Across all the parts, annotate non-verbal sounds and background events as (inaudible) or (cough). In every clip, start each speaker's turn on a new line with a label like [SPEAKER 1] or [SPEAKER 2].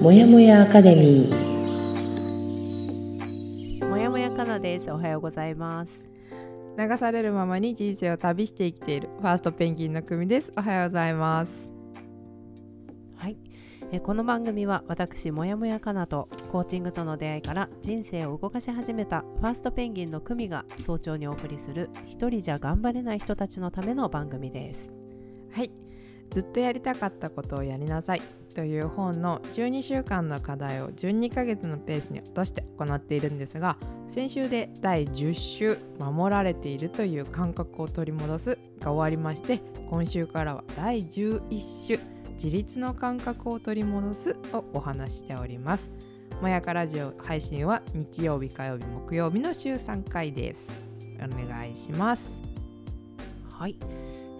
[SPEAKER 1] もやもやアカデミー
[SPEAKER 2] もやもやかなです。おはようございます。
[SPEAKER 3] 流されるままに人生を旅して生きているファーストペンギンの組ですおはようございます
[SPEAKER 2] はい。えこの番組は私もやもやかなとコーチングとの出会いから人生を動かし始めたファーストペンギンの組が早朝にお送りする一人じゃ頑張れない人たちのための番組です。
[SPEAKER 3] はいずっとやりたかったことをやりなさいという本の12週間の課題を12ヶ月のペースに落として行っているんですが先週で第10週守られているという感覚を取り戻すが終わりまして今週からは第11週自立の感覚を取り戻すをお話しております。もやかラジオ配信は日曜日火曜日木曜日の週3回です。お願いします。
[SPEAKER 2] はい。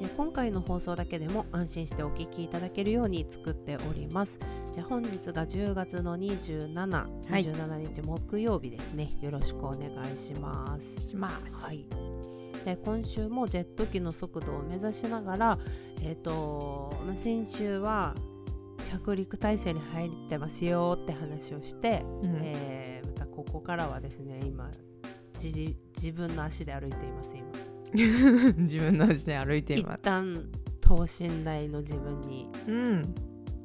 [SPEAKER 2] え今回の放送だけでも安心してお聞きいただけるように作っております。で本日が10月の27、
[SPEAKER 3] はい
[SPEAKER 2] 27日木曜日ですね。よろしくお願いします。
[SPEAKER 3] します
[SPEAKER 2] はい、で今週もジェット機の速度を目指しながら、えーとまあ先週は着陸体制に入ってますよって話をして、
[SPEAKER 3] うん
[SPEAKER 2] えーまたここからはですね今自自分の足で歩いています今 (laughs)
[SPEAKER 3] 自分の足で歩いてい
[SPEAKER 2] 一
[SPEAKER 3] ます。
[SPEAKER 2] 旦等身大の自分に
[SPEAKER 3] うん、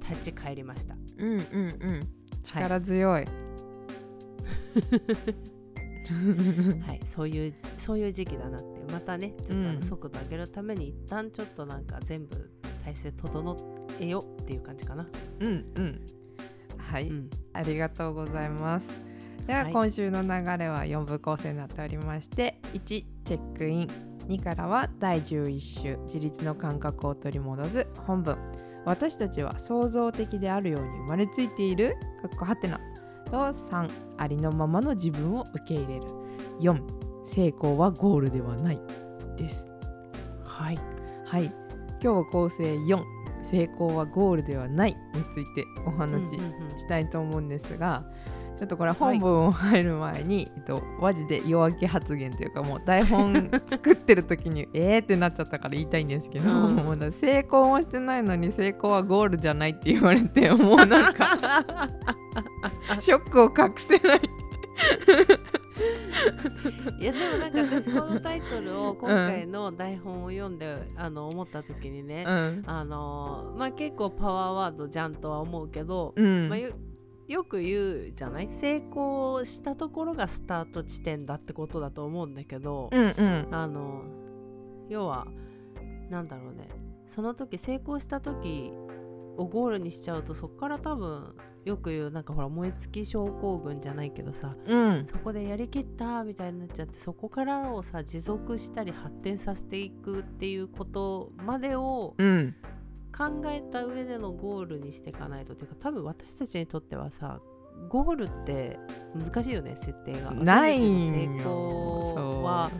[SPEAKER 2] 立ち返りました
[SPEAKER 3] うん、うん、うん。力強い。
[SPEAKER 2] はいそういうそういう時期だなってまたねちょっと速度上げるために一旦ちょっとなんか全部体勢整えよっていう感じかな
[SPEAKER 3] うん、うん。はい、
[SPEAKER 2] うん
[SPEAKER 3] ありがとうございます。では、
[SPEAKER 2] はい
[SPEAKER 3] 今週の流れは4部構成になっておりまして、1、チェックイン。2からは第11週、自立の感覚を取り戻す本文。私たちは創造的であるように生まれついているかっこはてな。と3ありのままの自分を受け入れる。4成功はゴールではないです。
[SPEAKER 2] はい。
[SPEAKER 3] はい。今日構成。4成功はゴールではないについてお話し
[SPEAKER 2] うんうんうん。
[SPEAKER 3] したいと思うんですが、ちょっとこれ本文を入る前に、えっと、マジで弱気発言というかもう台本作ってる時に (laughs) えーってなっちゃったから言いたいんですけど、
[SPEAKER 2] うん。
[SPEAKER 3] もうだ成功もしてないのに成功はゴールじゃないって言われてもうなんか (laughs) ショックを隠せない。
[SPEAKER 2] いやでもなんか私このタイトルを今回の台本を読んで、あの思った時にね、
[SPEAKER 3] うん。
[SPEAKER 2] あのまあ結構パワーワードじゃんとは思うけど、
[SPEAKER 3] うん。
[SPEAKER 2] まあ、よよく言うじゃない？成功したところがスタート地点だってことだと思うんだけど、
[SPEAKER 3] うんうん。
[SPEAKER 2] あの要はなんだろうね。その時成功した時をゴールにしちゃうとそこから多分よく言うなんかほら燃え尽き症候群じゃないけどさ
[SPEAKER 3] うん。
[SPEAKER 2] そこでやりきったみたいになっちゃってそこからをさ持続したり発展させていくっていうことまでを
[SPEAKER 3] うん
[SPEAKER 2] 考えた上でのゴールにしていかないとっていうか多分私たちにとってはさゴールって難しいよね設定が。
[SPEAKER 3] ない
[SPEAKER 2] 成功は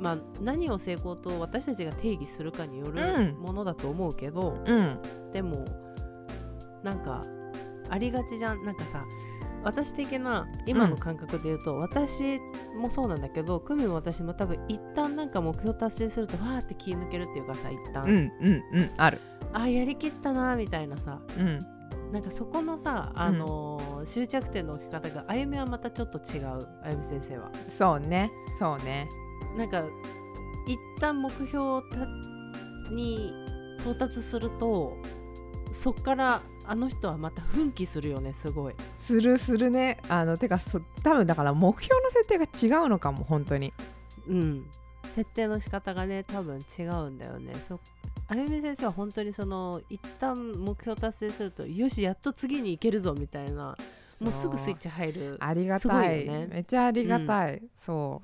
[SPEAKER 2] まあ、何を成功と私たちが定義するかによる
[SPEAKER 3] うん。
[SPEAKER 2] ものだと思うけど、
[SPEAKER 3] うん。
[SPEAKER 2] でもなんかありがちじゃん。なんかさ私的な今の感覚で言うと、私もそうなんだけど久美も私も多分一旦なんか目標達成するとわーって気抜けるっていうかさ一旦、
[SPEAKER 3] うんうんうんある。
[SPEAKER 2] あーやりきったなーみたいなさ。
[SPEAKER 3] うん。
[SPEAKER 2] なんかそこのさ、あのー終着点の置き方があゆみはまたちょっと違うあゆみ先生は。
[SPEAKER 3] そうねそうね。
[SPEAKER 2] なんか一旦目標に到達するとそっからあの人はまた奮起するよねすごい。
[SPEAKER 3] するするね。あのてかそ多分だから目標の設定が違うのかも本当に。
[SPEAKER 2] うん、設定の仕方がね多分違うんだよね。そあゆみ先生は本当にその一旦目標達成するとよしやっと次に行けるぞみたいな。もうすぐスイッチ入る。
[SPEAKER 3] ありがたい。
[SPEAKER 2] ね。
[SPEAKER 3] めっちゃありがたい、そ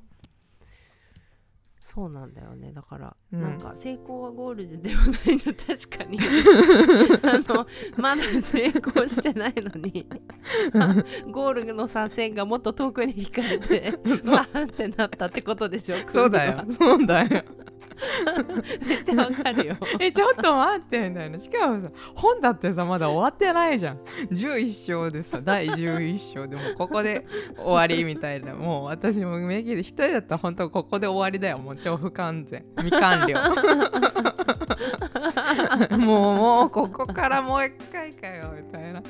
[SPEAKER 2] そうなんだよね。だから、
[SPEAKER 3] うん。
[SPEAKER 2] なんか成功はゴールではないの。(laughs) 確かに。(laughs) あのまだ成功してないのに。あ (laughs) ゴールのさ線がもっと遠くに引かれてわーってなったってことでしょ？
[SPEAKER 3] うそうだよ。そうだよ
[SPEAKER 2] めっちゃわかるよ。(laughs)
[SPEAKER 3] えちょっと待ってみたいな。しかもさ本だってさまだ終わってないじゃん。11章でさ第11章でもうここで終わりみたいな。もう私も名義で一人だったら本当ここで終わりだよ。もう超不完全。未完了。(laughs) もうもうここからもう一回かよみたいな。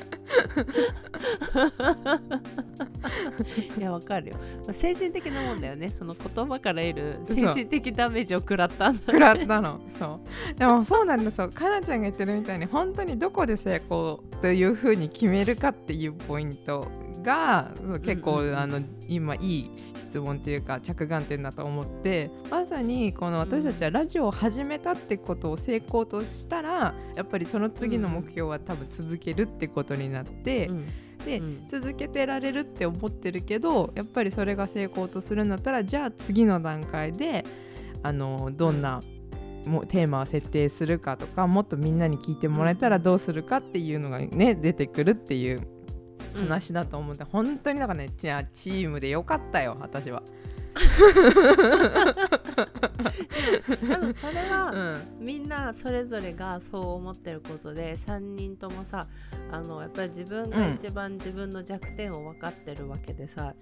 [SPEAKER 3] い
[SPEAKER 2] やわかるよ。まあ精神的なもんだよね。その言葉から得る精神的ダメージを食らったんだ
[SPEAKER 3] 食らったの。そう。でもそうなんだそう。かなちゃんが言ってるみたいに本当にどこで成功というふうに決めるかっていうポイントが結構、
[SPEAKER 2] うんうんうん。
[SPEAKER 3] あの今いい質問っていうか着眼点だと思ってまさにこの私たちはラジオを始めたってことを成功としたらやっぱりその次の目標は多分続けるってことになって、
[SPEAKER 2] うん。
[SPEAKER 3] で、
[SPEAKER 2] うん。
[SPEAKER 3] 続けてられるって思ってるけどやっぱりそれが成功とするんだったらじゃあ次の段階であのどんな、もうテーマを設定するかとかもっとみんなに聞いてもらえたらどうするかっていうのがね出てくるっていう話だと思って、本当にだからねチチームでよかったよ私は。
[SPEAKER 2] 多分それ
[SPEAKER 3] う
[SPEAKER 2] は、
[SPEAKER 3] ん。
[SPEAKER 2] みんなそれぞれがそう思ってることで3人ともさあのやっぱり自分が一番自分の弱点を分かってるわけでさ、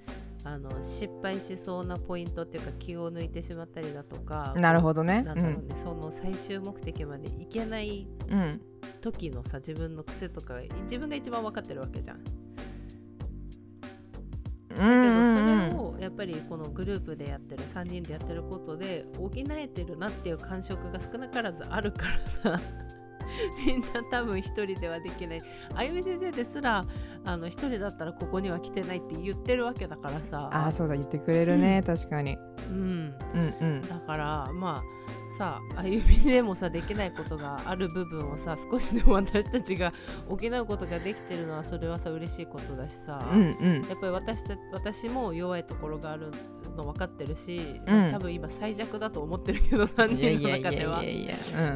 [SPEAKER 2] あの失敗しそうなポイントっていうか気を抜いてしまったりだとか
[SPEAKER 3] なるほどね。
[SPEAKER 2] なんだろうね、その最終目的までいけない
[SPEAKER 3] うんうん
[SPEAKER 2] 時のさ自分の癖とか自分が一番分かってるわけじゃん。
[SPEAKER 3] うん
[SPEAKER 2] だけど
[SPEAKER 3] うん
[SPEAKER 2] それをやっぱりこのグループでやってる3人でやってることで補えてるなっていう感触が少なからずあるからさ (laughs) みんな多分一人ではできない。あゆみ先生ですらあの一人だったらここには来てないって言ってるわけだからさ。
[SPEAKER 3] ああそうだ言ってくれるね、確かに。
[SPEAKER 2] うん、
[SPEAKER 3] うんうん。
[SPEAKER 2] だからまあさあゆみでもさできないことがある部分をさ少しでも私たちが補うことができてるのはそれはさ嬉しいことだしさ、
[SPEAKER 3] うんうん。
[SPEAKER 2] やっぱり私た私も弱いところがあるの分かってるし、
[SPEAKER 3] うん。
[SPEAKER 2] 多分今最弱だと思ってるけど3
[SPEAKER 3] いやい
[SPEAKER 2] 人の中では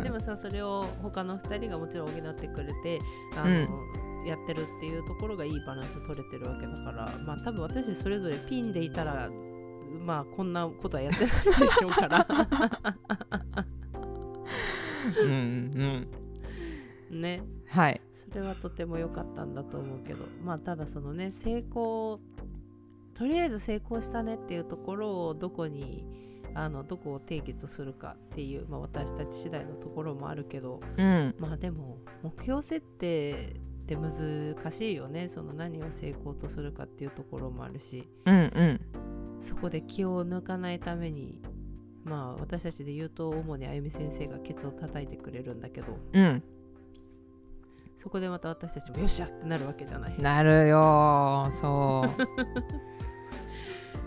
[SPEAKER 2] でもさそれを他の2人がもちろん補ってくれてあの、やってるっていうところがいいバランス取れてるわけだからまあ多分私それぞれピンでいたらまあこんなことはやってないでしょうから。
[SPEAKER 3] うんうん。
[SPEAKER 2] ね。
[SPEAKER 3] はい。
[SPEAKER 2] それはとても良かったんだと思うけど。まあただそのね成功とりあえず成功したねっていうところをどこにあのどこを定義とするかっていう、まあ、私たち次第のところもあるけど。
[SPEAKER 3] うん。
[SPEAKER 2] まあでも目標設定って難しいよね。その何を成功とするかっていうところもあるし。
[SPEAKER 3] うんうん
[SPEAKER 2] そこで気を抜かないためにまあ私たちで言うと主にあゆみ先生がケツを叩いてくれるんだけど
[SPEAKER 3] うん。
[SPEAKER 2] そこでまた私たちもよっしゃってなるわけじゃない。
[SPEAKER 3] なるよそ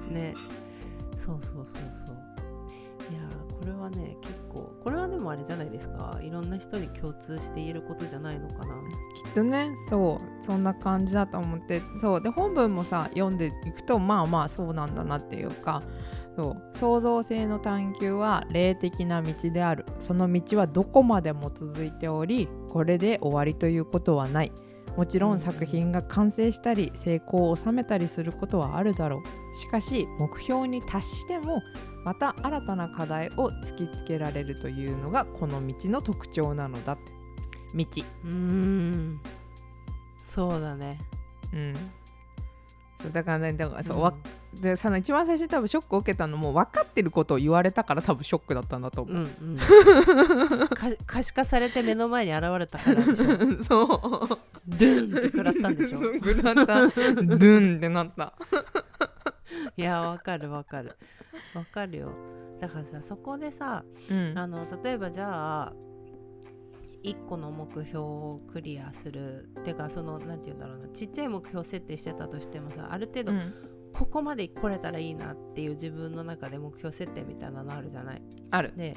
[SPEAKER 3] う。(laughs)
[SPEAKER 2] ね。そうそうそうそう。いやーこれはね結構これはでもあれじゃないですか。いろんな人に共通して言えることじゃないのかな
[SPEAKER 3] とね。そう。そんな感じだと思って。そう。で本文もさ読んでいくとまあまあそうなんだなっていうかそう。創造性の探求は霊的な道である。その道はどこまでも続いておりこれで終わりということはない。もちろん作品が完成したり成功を収めたりすることはあるだろう。しかし目標に達してもまた新たな課題を突きつけられるというのがこの道の特徴なのだ。って道。
[SPEAKER 2] うーん。そうだね。
[SPEAKER 3] うん。そうだからねだからそう、
[SPEAKER 2] うん。
[SPEAKER 3] わでさ一番最初に多分ショックを受けたのも分かってることを言われたから多分ショックだったんだと思う、
[SPEAKER 2] うんうん。か可視化されて目の前に現れたからでしょ (laughs)
[SPEAKER 3] そう。
[SPEAKER 2] ドゥーンって食らったんでしょ
[SPEAKER 3] 食らった。ドゥンってなった。(laughs)
[SPEAKER 2] いやわかるわかる。わかるよ。だからさそこでさ
[SPEAKER 3] うん。
[SPEAKER 2] あの例えばじゃあ1個の目標をクリアする。っていうかそのなんて言うんだろうな。ちっちゃい目標設定してたとしてもさある程度
[SPEAKER 3] うん。
[SPEAKER 2] ここまで来れたらいいなっていう自分の中で目標設定みたいなのあるじゃない？
[SPEAKER 3] ある。
[SPEAKER 2] で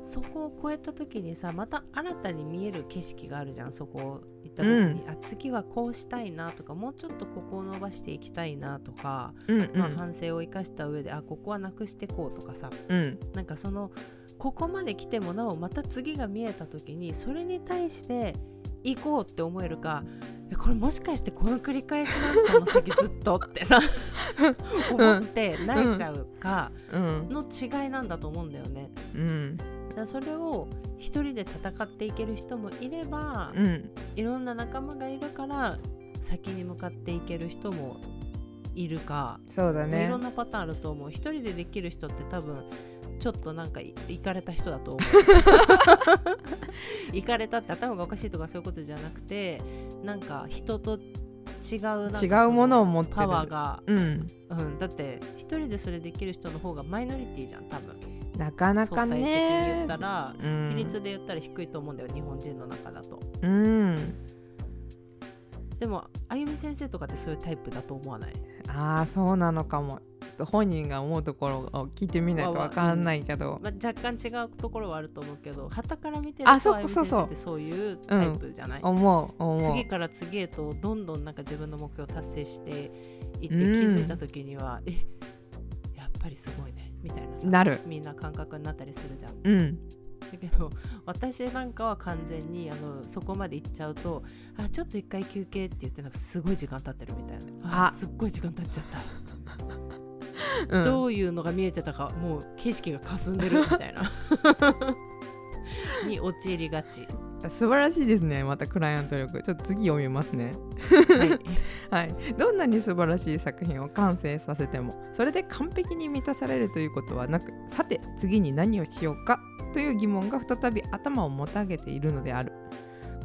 [SPEAKER 2] そこを超えた時にさまた新たに見える景色があるじゃんそこった時に、あ次はこうしたいなとかもうちょっとここを伸ばしていきたいなとか、
[SPEAKER 3] うんうん、
[SPEAKER 2] まあ、反省を生かした上であここはなくしてこうとかさ。
[SPEAKER 3] うん。
[SPEAKER 2] なんかそのここまで来てもなおまた次が見えた時にそれに対して行こうって思えるかえこれもしかしてこの繰り返しなのかも先ずっとってさ思って泣いちゃうか
[SPEAKER 3] うん。
[SPEAKER 2] の違いなんだと思うんだよね。
[SPEAKER 3] うん。
[SPEAKER 2] だそれを一人で戦っていける人もいれば、
[SPEAKER 3] うん。
[SPEAKER 2] いろんな仲間がいるから先に向かっていける人もいるか、
[SPEAKER 3] そうだね。
[SPEAKER 2] いろんなパターンあると思う。一人でできる人って多分ちょっとなんかいいかれた人だと思う。(laughs) いかれたって頭がおかしいとかそういうことじゃなくてなんか人と違う
[SPEAKER 3] 違うものを持ってる。
[SPEAKER 2] パワーが、
[SPEAKER 3] うん。
[SPEAKER 2] うん、だって一人でそれできる人の方がマイノリティじゃん多分
[SPEAKER 3] なかなか
[SPEAKER 2] 相対的に言
[SPEAKER 3] ね
[SPEAKER 2] ったら、
[SPEAKER 3] うん
[SPEAKER 2] 比率で言ったら低いと思うんだよ日本人の中だと。
[SPEAKER 3] うん。
[SPEAKER 2] でもあゆみ先生とかってそういうタイプだと思わない？
[SPEAKER 3] ああそうなのかも。ちょっと本人が思うところを聞いてみないとわかんないけど、
[SPEAKER 2] まあ、若干違うところはあると思うけど旗から見てる
[SPEAKER 3] あ
[SPEAKER 2] と
[SPEAKER 3] そうそうそう
[SPEAKER 2] ってそういうタイプじゃない、
[SPEAKER 3] 思う思う。
[SPEAKER 2] 次から次へとどんどんなんか自分の目標を達成していって気
[SPEAKER 3] うん
[SPEAKER 2] づいた時には、えやっぱりすごいねみたいなさ
[SPEAKER 3] なる。
[SPEAKER 2] みんな感覚になったりするじゃん。
[SPEAKER 3] うん。
[SPEAKER 2] だけど私なんかは完全にあのそこまで行っちゃうとあちょっと一回休憩って言ってなんかすごい時間経ってるみたいな。あ
[SPEAKER 3] あ。
[SPEAKER 2] すっごい時間経っちゃった。(laughs)
[SPEAKER 3] うん。
[SPEAKER 2] どういうのが見えてたかもう景色が霞んでるみたいな。(laughs) に陥りがち、
[SPEAKER 3] 素晴らしいですね。またクライアント力。ちょっと次読みますね。
[SPEAKER 2] はい、(laughs)
[SPEAKER 3] はい。どんなに素晴らしい作品を完成させてもそれで完璧に満たされるということはなくさて次に何をしようかという疑問が再び頭をもたげているのである。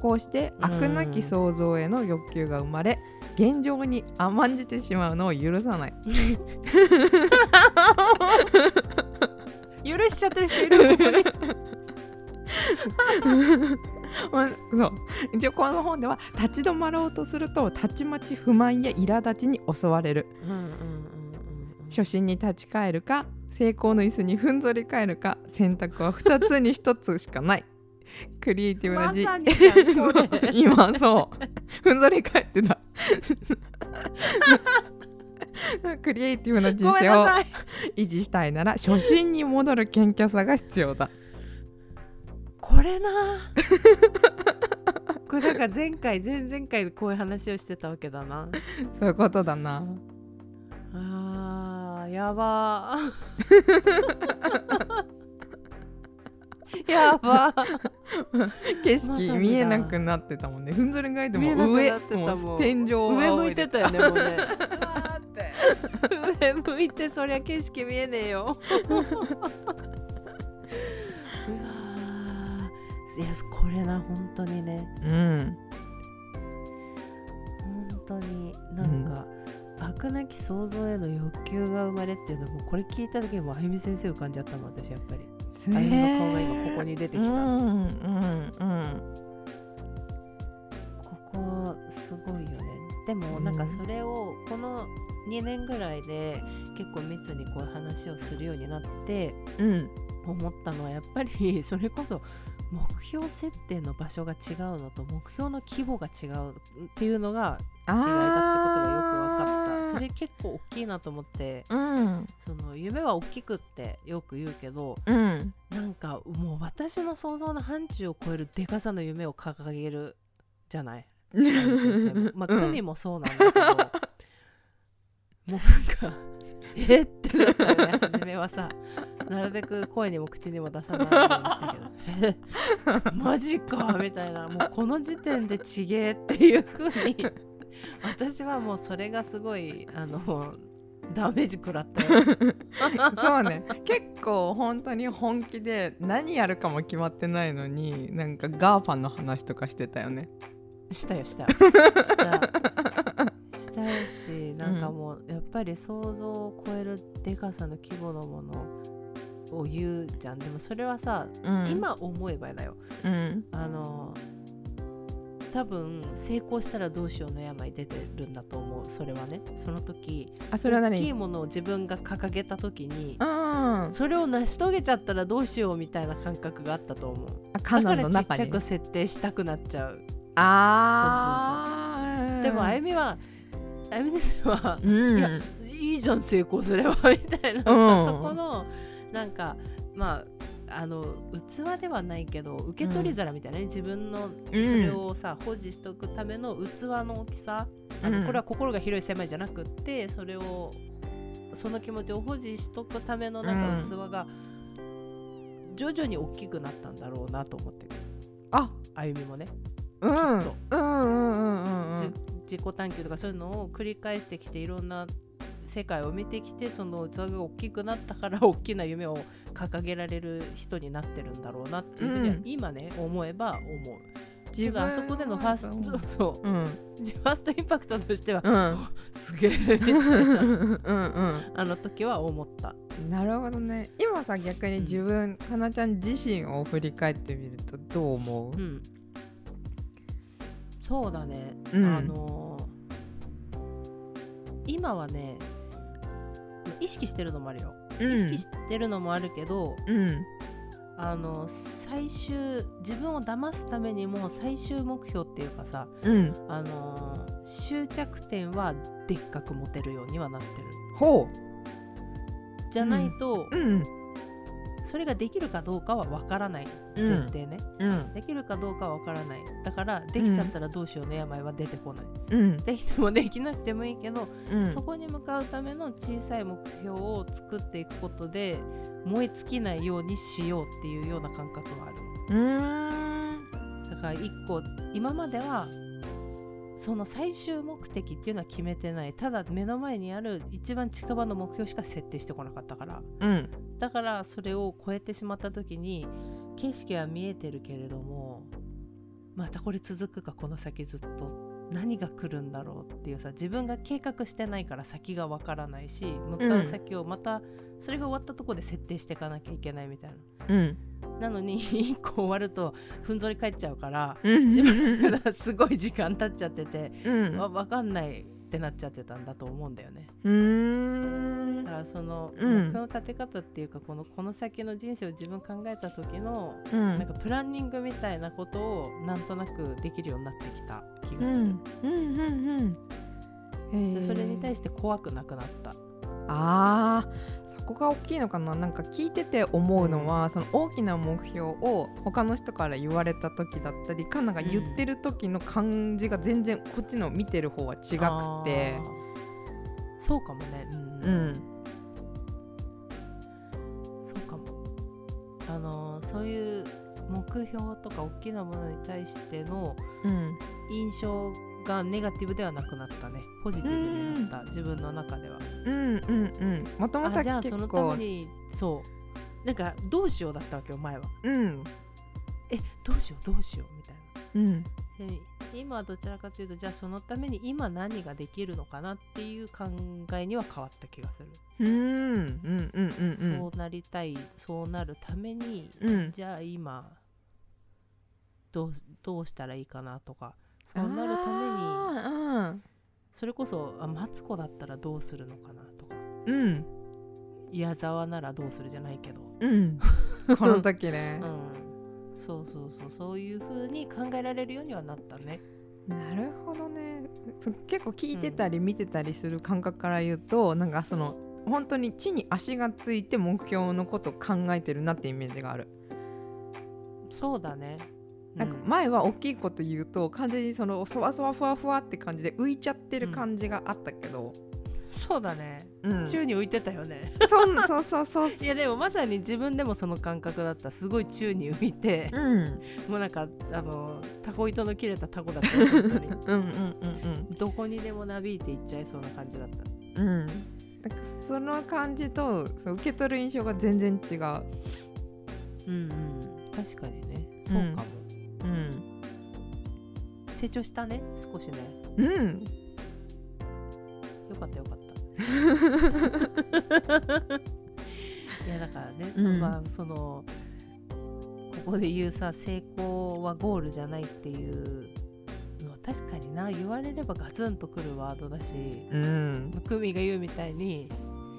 [SPEAKER 3] こうして
[SPEAKER 2] うん。
[SPEAKER 3] 飽くなき想像への欲求が生まれ現状に甘んじてしまうのを許さない。(laughs)
[SPEAKER 2] 許しちゃってる人いる (laughs) (laughs)
[SPEAKER 3] そう。一応この本では立ち止まろうとするとたちまち不満や苛立ちに襲われる。初心に立ち返るか成功の椅子にふんぞり返るか選択は2つに1つしかない。(laughs) クリエイティブなじ、
[SPEAKER 2] まさにじゃんこれ
[SPEAKER 3] 今 (laughs) そう。ふんぞり返ってた。クリエイティブな人生を維持したいなら初心に戻る謙虚さが必要だ
[SPEAKER 2] これな。(laughs) これなんか前回前々回でこういう話をしてたわけだな。
[SPEAKER 3] そういうことだな。
[SPEAKER 2] あーやば。ー (laughs) やば。ー
[SPEAKER 3] 景色見えなくなってたもんね。ふんぞり返っても上
[SPEAKER 2] も
[SPEAKER 3] う天井を
[SPEAKER 2] 上向
[SPEAKER 3] 仰い
[SPEAKER 2] てたよねもうね。(laughs) 上向いてそりゃ景色見えねえよいやこれな本当にね。
[SPEAKER 3] うん。
[SPEAKER 2] 本当になんか、飽くなき想像への欲求が生まれっていうのもこれ聞いた時にもうあゆみ先生浮かんじゃったもん私やっぱり。あゆみの顔が今ここに出てきた、
[SPEAKER 3] うんうんうん。
[SPEAKER 2] ここすごいよね。でもなんかそれをこの2年ぐらいで結構密にこう話をするようになって
[SPEAKER 3] うん。
[SPEAKER 2] 思ったのはやっぱりそれこそ目標設定の場所が違うのと目標の規模が違うっていうのが違いだってことがよく分かった。それ結構大きいなと思って。
[SPEAKER 3] うん。
[SPEAKER 2] その夢は大きくってよく言うけど
[SPEAKER 3] うん。
[SPEAKER 2] なんかもう私の想像の範疇を超えるでかさの夢を掲げるじゃない？(laughs) まあ
[SPEAKER 3] うん。
[SPEAKER 2] 組もそうなんだけど、(laughs) もうなんかえってなったよね初めはさなるべく声にも口にも出さないようにしたけど。え (laughs) マジかみたいな。もうこの時点でちげえっていう風に。私はもうそれがすごいあのダメージ食らったよ
[SPEAKER 3] そうね。結構本当に本気で何やるかも決まってないのになんかガーファンの話とかしてたよね。
[SPEAKER 2] したよした。した。したいしなんかもうやっぱり想像を超えるでかさの規模のものを言うじゃん。でもそれはさ、
[SPEAKER 3] うん。
[SPEAKER 2] 今思えばだよ。
[SPEAKER 3] うん。
[SPEAKER 2] あの多分成功したらどうしようの病出てるんだと思う。それはね。その時
[SPEAKER 3] あそれは
[SPEAKER 2] 大きい
[SPEAKER 3] 何
[SPEAKER 2] ものを自分が掲げた時に
[SPEAKER 3] うん。
[SPEAKER 2] それを成し遂げちゃったらどうしようみたいな感覚があったと思う。
[SPEAKER 3] あカナ
[SPEAKER 2] だからちっちゃく設定したくなっちゃう。
[SPEAKER 3] ああ
[SPEAKER 2] でもあゆみはあゆみ先生は
[SPEAKER 3] うん。
[SPEAKER 2] いやいいじゃん成功すればみたいなさ、
[SPEAKER 3] うん。
[SPEAKER 2] そこのなんかまああの器ではないけど受け取り皿みたいなね、自分のそ
[SPEAKER 3] うん。
[SPEAKER 2] れをさ保持しとくための器の大きさ、あの
[SPEAKER 3] うん。
[SPEAKER 2] これは心が広い狭いじゃなくってそれをその気持ちを保持しとくためのなんか器が徐々に大きくなったんだろうなと思ってる。
[SPEAKER 3] あ。
[SPEAKER 2] 歩みもね、
[SPEAKER 3] うん。
[SPEAKER 2] っと。
[SPEAKER 3] うんうんうんうん。
[SPEAKER 2] じ自己探求とかそういうのを繰り返してきていろんな世界を見てきてその器が大きくなったから大きな夢を掲げられる人になってるんだろうなっていうふうには
[SPEAKER 3] うん。
[SPEAKER 2] 今ね思えば思う。
[SPEAKER 3] 自
[SPEAKER 2] てかあそこでのファース
[SPEAKER 3] うん。
[SPEAKER 2] トそう
[SPEAKER 3] うん
[SPEAKER 2] ファーストインパクトとしては
[SPEAKER 3] うん。
[SPEAKER 2] すげえ
[SPEAKER 3] うん
[SPEAKER 2] あの時は思った。
[SPEAKER 3] うんなるほどね。今さ逆に自分、かなちゃん自身を振り返ってみるとどう思う？
[SPEAKER 2] うん、そうだね、
[SPEAKER 3] うん。
[SPEAKER 2] あのー今はね意識してるのもあるよ、
[SPEAKER 3] うん。
[SPEAKER 2] 意識してるのもあるけど
[SPEAKER 3] うん。
[SPEAKER 2] あの最終自分を騙すためにも最終目標っていうかさ、
[SPEAKER 3] うん。
[SPEAKER 2] あのー終着点はでっかく持てるようにはなってる。
[SPEAKER 3] ほ
[SPEAKER 2] じゃないと、
[SPEAKER 3] ううん
[SPEAKER 2] それができるかどうかはわからない。
[SPEAKER 3] うん。
[SPEAKER 2] 前提ね、
[SPEAKER 3] うん。
[SPEAKER 2] できるかどうかはわからない。だからできちゃったらどうしようの病は出てこない、
[SPEAKER 3] うん。
[SPEAKER 2] できてもできなくてもいいけど、
[SPEAKER 3] うん。
[SPEAKER 2] そこに向かうための小さい目標を作っていくことで燃え尽きないようにしようっていうような感覚はある
[SPEAKER 3] うーん。
[SPEAKER 2] だから一個今まではその最終目的っていうのは決めてない。ただ目の前にある一番近場の目標しか設定してこなかったから。
[SPEAKER 3] うん
[SPEAKER 2] だからそれを超えてしまった時に景色は見えてるけれどもまたこれ続くかこの先ずっと何が来るんだろうっていうさ自分が計画してないから先がわからないし向かう先をまたそれが終わったところで設定していかなきゃいけないみたい
[SPEAKER 3] うん。
[SPEAKER 2] ななのに1個終わるとふんぞり返っちゃうから
[SPEAKER 3] うん。
[SPEAKER 2] 自分からすごい時間経っちゃってて
[SPEAKER 3] うん。
[SPEAKER 2] わ分かんないってなっちゃってたんだと思うんだよね。
[SPEAKER 3] うーん。
[SPEAKER 2] だからその目
[SPEAKER 3] うん。
[SPEAKER 2] 標の立て方っていうか、このこの先の人生を自分考えた時の
[SPEAKER 3] うん。
[SPEAKER 2] なんかプランニングみたいなことをなんとなくできるようになってきた気がする、
[SPEAKER 3] うん。うんうんうん。へ
[SPEAKER 2] で
[SPEAKER 3] ー
[SPEAKER 2] それに対して怖くなくなった。
[SPEAKER 3] あこが大きいのかな？なんか聞いてて思うのは、その大きな目標を他の人から言われた時だったりカンナが言ってる時の感じが全然こっちの見てる方は違くて。
[SPEAKER 2] あー。そうかもね。うん、
[SPEAKER 3] うん。
[SPEAKER 2] そうかも。あのーそういう目標とか大きなものに対しての
[SPEAKER 3] うん。
[SPEAKER 2] 印象がネガティブではなくなったね。ポジティブになった自分の中では。
[SPEAKER 3] うんうんうん。もともと
[SPEAKER 2] あじゃあそのためにそう。なんかどうしようだったわけよ前は。
[SPEAKER 3] うん。
[SPEAKER 2] えどうしようどうしようみたいな。
[SPEAKER 3] うん。
[SPEAKER 2] で今はどちらかというとじゃあそのために今何ができるのかなっていう考えには変わった気がする、
[SPEAKER 3] うんうんうんうんうん。
[SPEAKER 2] そうなりたいそうなるために、
[SPEAKER 3] うん。
[SPEAKER 2] じゃあ今どうどうしたらいいかなとかそうなるために。
[SPEAKER 3] あ
[SPEAKER 2] それこそあマツコだったらどうするのかなとか。
[SPEAKER 3] ーうん。
[SPEAKER 2] 矢沢ならどうするじゃないけど、
[SPEAKER 3] うん。(laughs) この時ね。
[SPEAKER 2] うん、そうそうそう。そういう風に考えられるようにはなったね。
[SPEAKER 3] なるほどね。そ結構聞いてたり見てたりする感覚から言うと、なんかその本当に地に足がついて目標のことを考えてるなってイメージがある、
[SPEAKER 2] そうだね
[SPEAKER 3] なんか
[SPEAKER 2] うん。
[SPEAKER 3] 前は大きいこと言うと完全にそのそわそわふわふわって感じで浮いちゃってる感じがあったけど、
[SPEAKER 2] そうだね。
[SPEAKER 3] うん。
[SPEAKER 2] 宙に浮いてたよね。
[SPEAKER 3] そんそうそうそう (laughs)
[SPEAKER 2] いやでもまさに自分でもその感覚だった。すごい宙に浮いて。
[SPEAKER 3] うん。
[SPEAKER 2] もうなんかあのタコ糸の切れたタコだったよ本当に。(laughs)
[SPEAKER 3] うんうんうん
[SPEAKER 2] どこにでもなびいていっちゃいそうな感じだった。
[SPEAKER 3] うん。うんなんかその感じとそう受け取る印象が全然違う。
[SPEAKER 2] うんうん。確かにね。そうかも、
[SPEAKER 3] うん
[SPEAKER 2] 成長したね少しね。
[SPEAKER 3] うん。
[SPEAKER 2] よかったよかった。(laughs) いやだからね、そ
[SPEAKER 3] うん。
[SPEAKER 2] まあそのここで言うさ成功はゴールじゃないっていうのは確かにな言われればガツンとくるワードだし
[SPEAKER 3] うん。
[SPEAKER 2] むくみが言うみたいに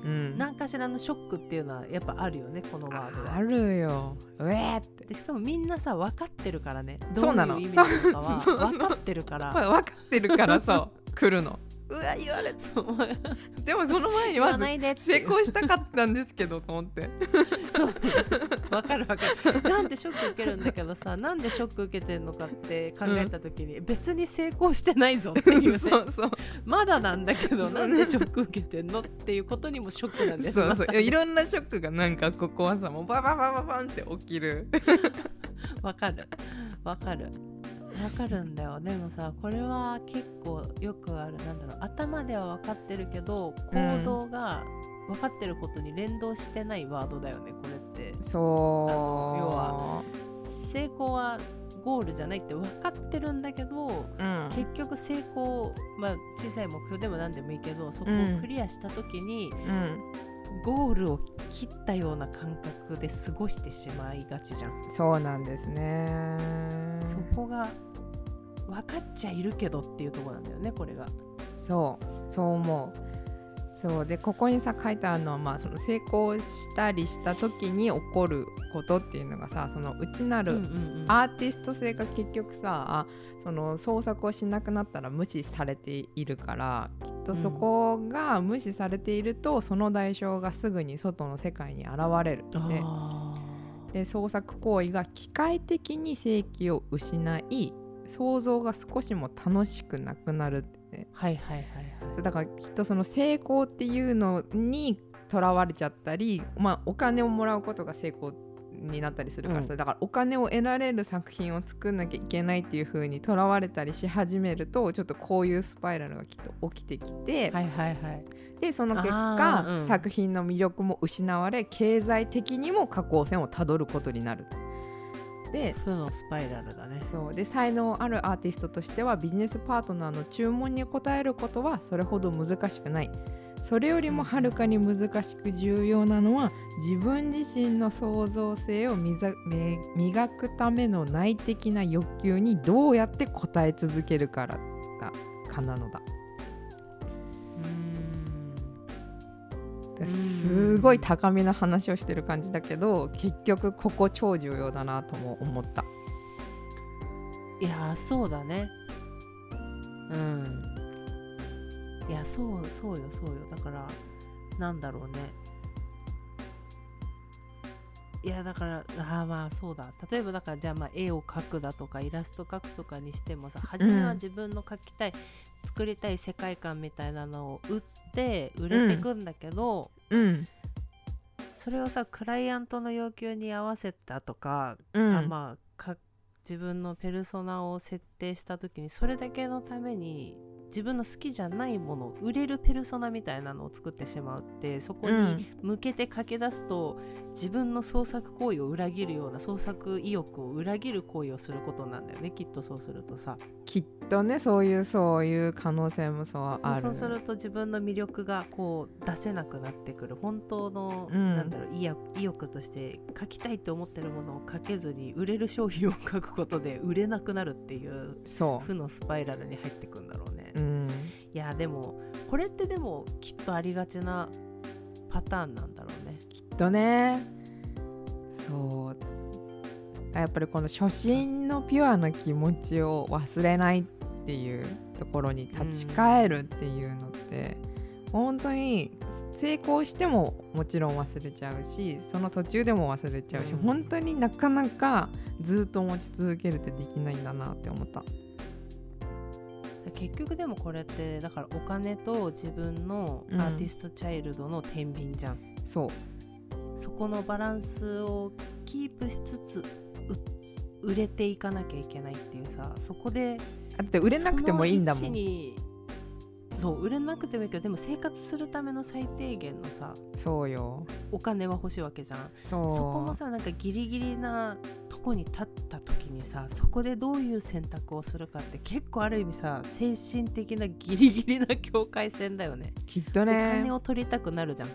[SPEAKER 3] うん。
[SPEAKER 2] 何かしらのショックっていうのはやっぱあるよねこのワードは。
[SPEAKER 3] あるよ。うえーって。
[SPEAKER 2] でしかもみんなさ分かってるからね。どういう意味なのかは分かってるから。
[SPEAKER 3] ま (laughs) あ分かってるからそう来るのうわ言われた (laughs) でもその前にまず成功したかったんですけどと思って。(laughs)
[SPEAKER 2] そうそうわかるわかる。なんでショック受けるんだけどさなんでショック受けてんのかって考えた時に、別に成功してないぞっていうね。(laughs)
[SPEAKER 3] そうそう。
[SPEAKER 2] まだなんだけどなんでショック受けてんのっていうことにもショックなんだよ
[SPEAKER 3] そうそう。
[SPEAKER 2] ま
[SPEAKER 3] いろんなショックがなんかここはさもうバババババンって起きる。
[SPEAKER 2] わかる。わかるわかるんだよ。でもさこれは結構よくあるなんだろう頭では分かってるけど行動が分かってることに連動してないワードだよねこれって。
[SPEAKER 3] そう。
[SPEAKER 2] 要は成功はゴールじゃないって分かってるんだけど
[SPEAKER 3] うん。
[SPEAKER 2] 結局成功まあ小さい目標でも何でもいいけどそこをクリアした時に、
[SPEAKER 3] うん。
[SPEAKER 2] ゴールを切ったような感覚で過ごしてしまいがちじゃん、
[SPEAKER 3] そうなんですね
[SPEAKER 2] そこが分かっちゃいるけどっていうところなんだよねこれが。
[SPEAKER 3] そうそう思う。そうでここにさ書いてあるのは、まあ、その成功したりした時に起こることっていうのがさその内なるアーティスト性が結局さその創作をしなくなったら無視されているからきっとそこが無視されていると、その代償がすぐに外の世界に現れるで
[SPEAKER 2] あ
[SPEAKER 3] で創作行為が機械的に正規を失い想像が少しも楽しくなくなるって。
[SPEAKER 2] はいはいはいはい。
[SPEAKER 3] だからきっとその成功っていうのにとらわれちゃったり、まあ、お金をもらうことが成功になったりするからさ、
[SPEAKER 2] うん。
[SPEAKER 3] だからお金を得られる作品を作んなきゃいけないっていう風にとらわれたりし始めるとちょっとこういうスパイラルがきっと起きてきて、
[SPEAKER 2] はいはいはい。
[SPEAKER 3] でその結
[SPEAKER 2] あ
[SPEAKER 3] 果、
[SPEAKER 2] ーうん
[SPEAKER 3] 作品の魅力も失われ経済的にも下降線をたどることになる。で
[SPEAKER 2] 負のスパイラルだね。
[SPEAKER 3] そう。で才能あるアーティストとしてはビジネスパートナーの注文に応えることはそれほど難しくないそれよりもはるかに難しく重要なのは自分自身の創造性を磨くための内的な欲求にどうやって応え続けるからだかなのだ。すごい高みの話をしてる感じだけど結局ここ超重要だなとも思った。
[SPEAKER 2] いやーそうだね。うんいやそうそうよそうよ。だからなんだろうね。いやだからあーまあそうだ。例えばだからじゃあまあ絵を描くだとかイラスト描くとかにしてもさ初めは自分の描きたい、作りたい世界観みたいなのを売って売れてくんだけど、
[SPEAKER 3] うん。
[SPEAKER 2] それをさクライアントの要求に合わせたとか
[SPEAKER 3] うん。
[SPEAKER 2] あまあか自分のペルソナを設定した時にそれだけのために自分の好きじゃないもの売れるペルソナみたいなのを作ってしまうってそこに向けて書き出すと、自分の創作行為を裏切るような創作意欲を裏切る行為をすることなんだよね。きっとそうするとさ。
[SPEAKER 3] きっとねそういうそういう可能性もそうある。
[SPEAKER 2] そうすると自分の魅力がこう出せなくなってくる。本当の、
[SPEAKER 3] うん。
[SPEAKER 2] なんだろう意欲として書きたいと思ってるものを書けずに売れる商品を書くことで売れなくなるっていう
[SPEAKER 3] そ
[SPEAKER 2] 負のスパイラルに入ってくんだろういやでもこれってでもきっとありがちなパターンなんだろうね。
[SPEAKER 3] きっとね。そう。やっぱりこの初心のピュアな気持ちを忘れないっていうところに立ち返るっていうのって、本当に成功してももちろん忘れちゃうしその途中でも忘れちゃうし、
[SPEAKER 2] うん。
[SPEAKER 3] 本当になかなかずっと持ち続けるってできないんだなって思った。
[SPEAKER 2] 結局でもこれってだからお金と自分のアーティストチャイルドの天秤じゃん、
[SPEAKER 3] そう。
[SPEAKER 2] そこのバランスをキープしつつう売れていかなきゃいけないっていうさそこで
[SPEAKER 3] だって売れなくてもいいんだもん。
[SPEAKER 2] そう売れなくてもいいけどでも生活するための最低限のさ
[SPEAKER 3] そうよ。
[SPEAKER 2] お金は欲しいわけじゃん。
[SPEAKER 3] そう。
[SPEAKER 2] そこもさなんかギリギリなとこに立った時にさそこでどういう選択をするかって結構ある意味さ精神的なギリギリな境界線だよね。
[SPEAKER 3] きっと
[SPEAKER 2] お
[SPEAKER 3] ね
[SPEAKER 2] 金を取りたくなるじゃん。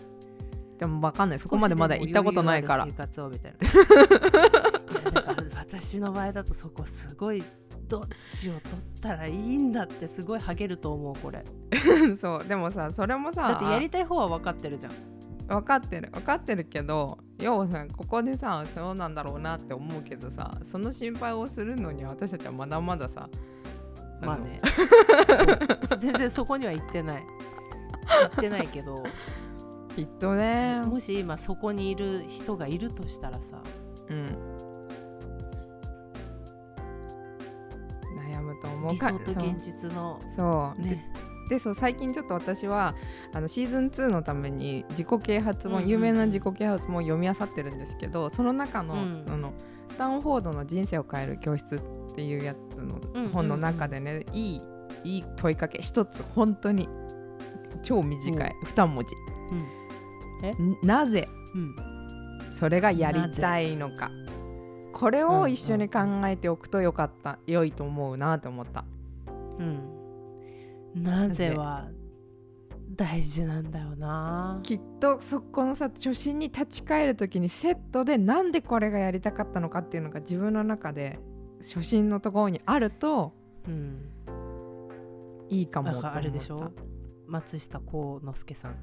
[SPEAKER 3] でも分かんない。そこまでまだ行ったことないから。
[SPEAKER 2] 生活をみたいな。私の場合だとそこすごいどっちを取ったらいいんだってすごいハゲると思うこれ。(laughs)
[SPEAKER 3] そう。でもさそれもさ
[SPEAKER 2] だってやりたい方は分かってるじゃん
[SPEAKER 3] 分かってる分かってるけど要はさここでさそうなんだろうなって思うけどさその心配をするのには私たちはまだまださの
[SPEAKER 2] まあね。(laughs) 全然そこには行ってない。行ってないけど。
[SPEAKER 3] きっとね。
[SPEAKER 2] もし今そこにいる人がいるとしたらさ。
[SPEAKER 3] うん。悩むと思う
[SPEAKER 2] 理
[SPEAKER 3] か
[SPEAKER 2] 想と現実の
[SPEAKER 3] そう。
[SPEAKER 2] ね
[SPEAKER 3] でそう最近ちょっと私はあのシーズン2のために自己啓発本、
[SPEAKER 2] うんうん。うん
[SPEAKER 3] 有名な自己啓発本を読み漁ってるんですけどその中の,、
[SPEAKER 2] うん。
[SPEAKER 3] そのスタンフォードの人生を変える教室っていうやつの
[SPEAKER 2] うんうん
[SPEAKER 3] 本の中でね、いいいい問いかけ一つ本当に超短い2文字。
[SPEAKER 2] うん。
[SPEAKER 3] ん？なぜ
[SPEAKER 2] うん。
[SPEAKER 3] それがやりたいのか。これを一緒に考えておくとよかった、良いと思うなと思った。
[SPEAKER 2] うんなぜ？は大事なんだよな。
[SPEAKER 3] きっとそこのさ初心に立ち返る時にセットでなんでこれがやりたかったのかっていうのが自分の中で初心のところにあると
[SPEAKER 2] うん。
[SPEAKER 3] いいかも
[SPEAKER 2] かあれでしょ？松下幸之助さん。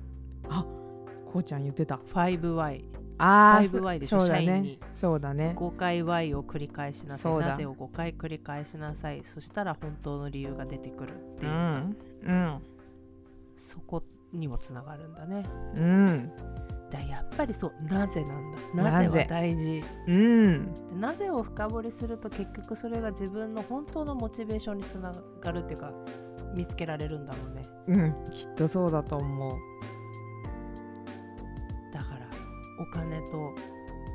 [SPEAKER 3] こうちゃん言ってた。
[SPEAKER 2] 5Y
[SPEAKER 3] あー
[SPEAKER 2] 5Y でしょ
[SPEAKER 3] そうだね。
[SPEAKER 2] 社員に
[SPEAKER 3] そうだね。
[SPEAKER 2] 5回 Y を繰り返しなさい。なぜを5回繰り返しなさい。そしたら本当の理由が出てくるって
[SPEAKER 3] う
[SPEAKER 2] いうさ、
[SPEAKER 3] ん。うん。
[SPEAKER 2] そこにもつながるんだね。
[SPEAKER 3] うん。
[SPEAKER 2] だやっぱりそう。なぜなんだ。
[SPEAKER 3] なぜ？
[SPEAKER 2] は大事。
[SPEAKER 3] うん。
[SPEAKER 2] でなぜを深掘りすると結局それが自分の本当のモチベーションにつながるっていうか見つけられるんだろうね。
[SPEAKER 3] うん。きっとそうだと思う
[SPEAKER 2] お金と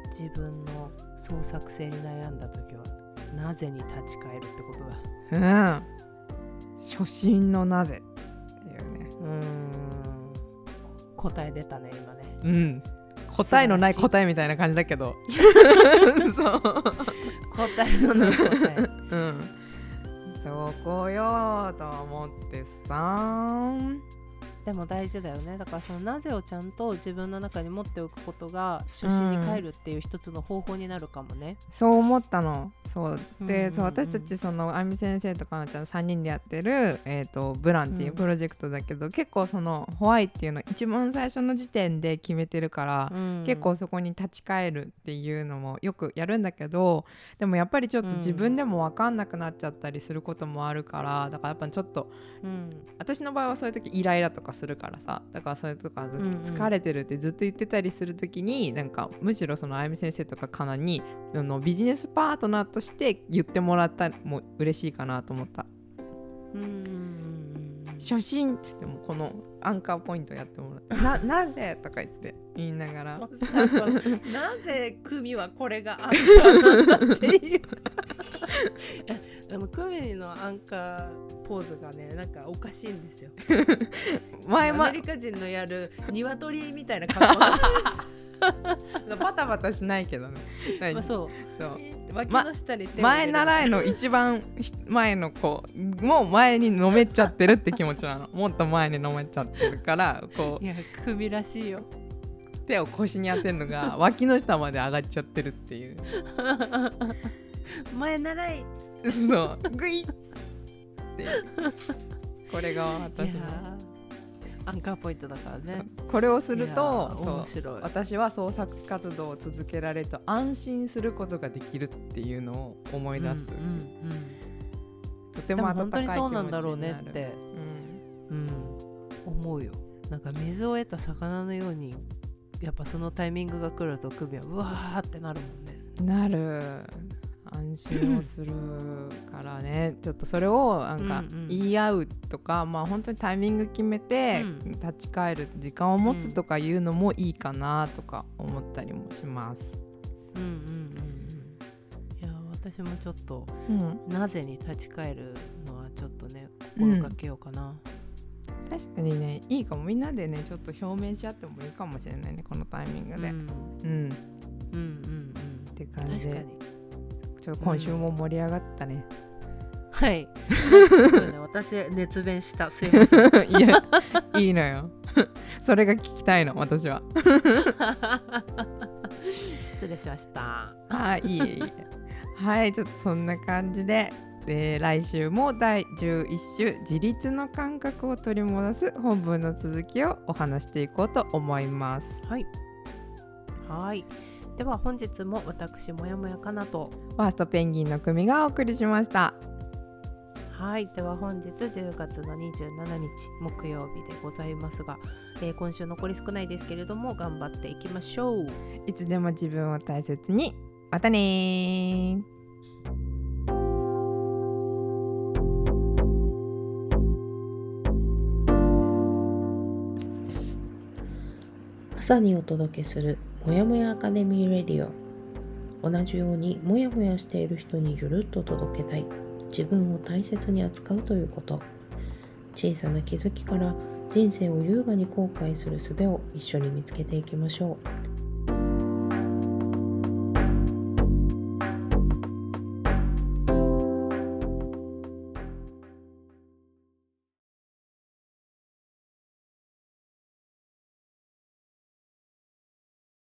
[SPEAKER 2] 自分の創作性に悩んだ時はなぜに立ち返るってことだ？
[SPEAKER 3] うん。初心のなぜっていうね。
[SPEAKER 2] うーん。答え出たね今ね。
[SPEAKER 3] うん。答えのない答えみたいな感じだけど。そう。
[SPEAKER 2] 答えのない答え。
[SPEAKER 3] うん。そこよと思ってさ
[SPEAKER 2] でも大事だよね。だからそのなぜをちゃんと自分の中に持っておくことが初心に帰るっていう一つの方法になるかもね、
[SPEAKER 3] そう思ったの。そう。
[SPEAKER 2] うん
[SPEAKER 3] で、
[SPEAKER 2] うんうん。
[SPEAKER 3] そう私たちそのあみ先生とかなちゃん3人でやってる、えー、とブランっていうプロジェクトだけど、結構そのホワイっていうの一番最初の時点で決めてるから、
[SPEAKER 2] うん。
[SPEAKER 3] 結構そこに立ち返るっていうのもよくやるんだけどでもやっぱりちょっと自分でも分かんなくなっちゃったりすることもあるからだからやっぱちょっと
[SPEAKER 2] うん。
[SPEAKER 3] 私の場合はそういう時イライラとかするからさ。だからそういうとか
[SPEAKER 2] んうん。
[SPEAKER 3] 疲れてるってずっと言ってたりする時に、なんかむしろそのあゆみ先生とかかなにあのビジネスパートナーとして言ってもらったらもう嬉しいかなと思った。
[SPEAKER 2] うんうんうん
[SPEAKER 3] 初心って言ってもこのアンカーポイントやってもらって。(laughs) ななぜとか言って言いながら。
[SPEAKER 2] なぜ組はこれがアンカーなんだっていう。あの組のアンカーポーズがねなんかおかしいんですよ (laughs) (laughs)
[SPEAKER 3] 前ま
[SPEAKER 2] アメリカ人のやる (laughs) 鶏みたいな格好。(laughs)
[SPEAKER 3] バタバタしないけどね。
[SPEAKER 2] まあそう。
[SPEAKER 3] そう。
[SPEAKER 2] 脇の下に
[SPEAKER 3] 前習いの一番ひ前の子もう前に飲めちゃってるって気持ちなの。(laughs) もっと前に飲めちゃってるからこう。
[SPEAKER 2] いや組らしいよ。
[SPEAKER 3] 手を腰に当てるのが脇の下まで上がっちゃってるっていう。
[SPEAKER 2] 前習い。
[SPEAKER 3] そう。グイて。これが
[SPEAKER 2] い
[SPEAKER 3] 私の
[SPEAKER 2] アンカーポイントだからね。
[SPEAKER 3] これをすると私は創作活動を続けられると安心することができるっていうのを思い出す、
[SPEAKER 2] うんうんうん。
[SPEAKER 3] とて
[SPEAKER 2] で
[SPEAKER 3] も温かい気持ちになる。
[SPEAKER 2] にそうなんだろうねって、
[SPEAKER 3] うん。
[SPEAKER 2] うん、思うよ。なんか水を得た魚のようにやっぱそのタイミングが来ると首はうわーってなるもんね。
[SPEAKER 3] なる安心をするからね。ちょっとそれをなんか
[SPEAKER 2] うんうん。
[SPEAKER 3] 言い合うとか、まあ本当にタイミング決めて
[SPEAKER 2] うん。
[SPEAKER 3] 立ち返る時間を持つとかいうのもいいかなとか思ったりもします。
[SPEAKER 2] うんうんうんうん。いや私もちょっと
[SPEAKER 3] うん、
[SPEAKER 2] なぜに立ち返るのはちょっとね心がけようかな、
[SPEAKER 3] 確かにねいいかも。みんなでねちょっと表明し合ってもいいかもしれないねこのタイミングで。
[SPEAKER 2] うん、
[SPEAKER 3] うん、
[SPEAKER 2] うんうんうん。
[SPEAKER 3] って感じで。
[SPEAKER 2] 確かに
[SPEAKER 3] ちょっと今週も盛り上がったね。
[SPEAKER 2] はいそうね私熱弁したすいません
[SPEAKER 3] いやいいのよ。(laughs) それが聞きたいの私は。(laughs)
[SPEAKER 2] 失礼しました
[SPEAKER 3] はい、いいえいいえ。はい、ちょっとそんな感じで、えー来週も第11週自立の感覚を取り戻す本文の続きをお話していこうと思います。
[SPEAKER 2] はいはいでは本日も私もやもやかなと。
[SPEAKER 3] ファーストペンギンの組がお送りしました。
[SPEAKER 2] はいでは本日10月の27日木曜日でございますが、えー今週残り少ないですけれども頑張っていきましょう。
[SPEAKER 3] いつでも自分を大切にまたねー。
[SPEAKER 1] 朝にお届けするもやもやアカデミーレディオ。同じようにもやもやしている人にゆるっと届けたい。自分を大切に扱うということ。小さな気づきから人生を優雅に後悔する術を一緒に見つけていきましょう。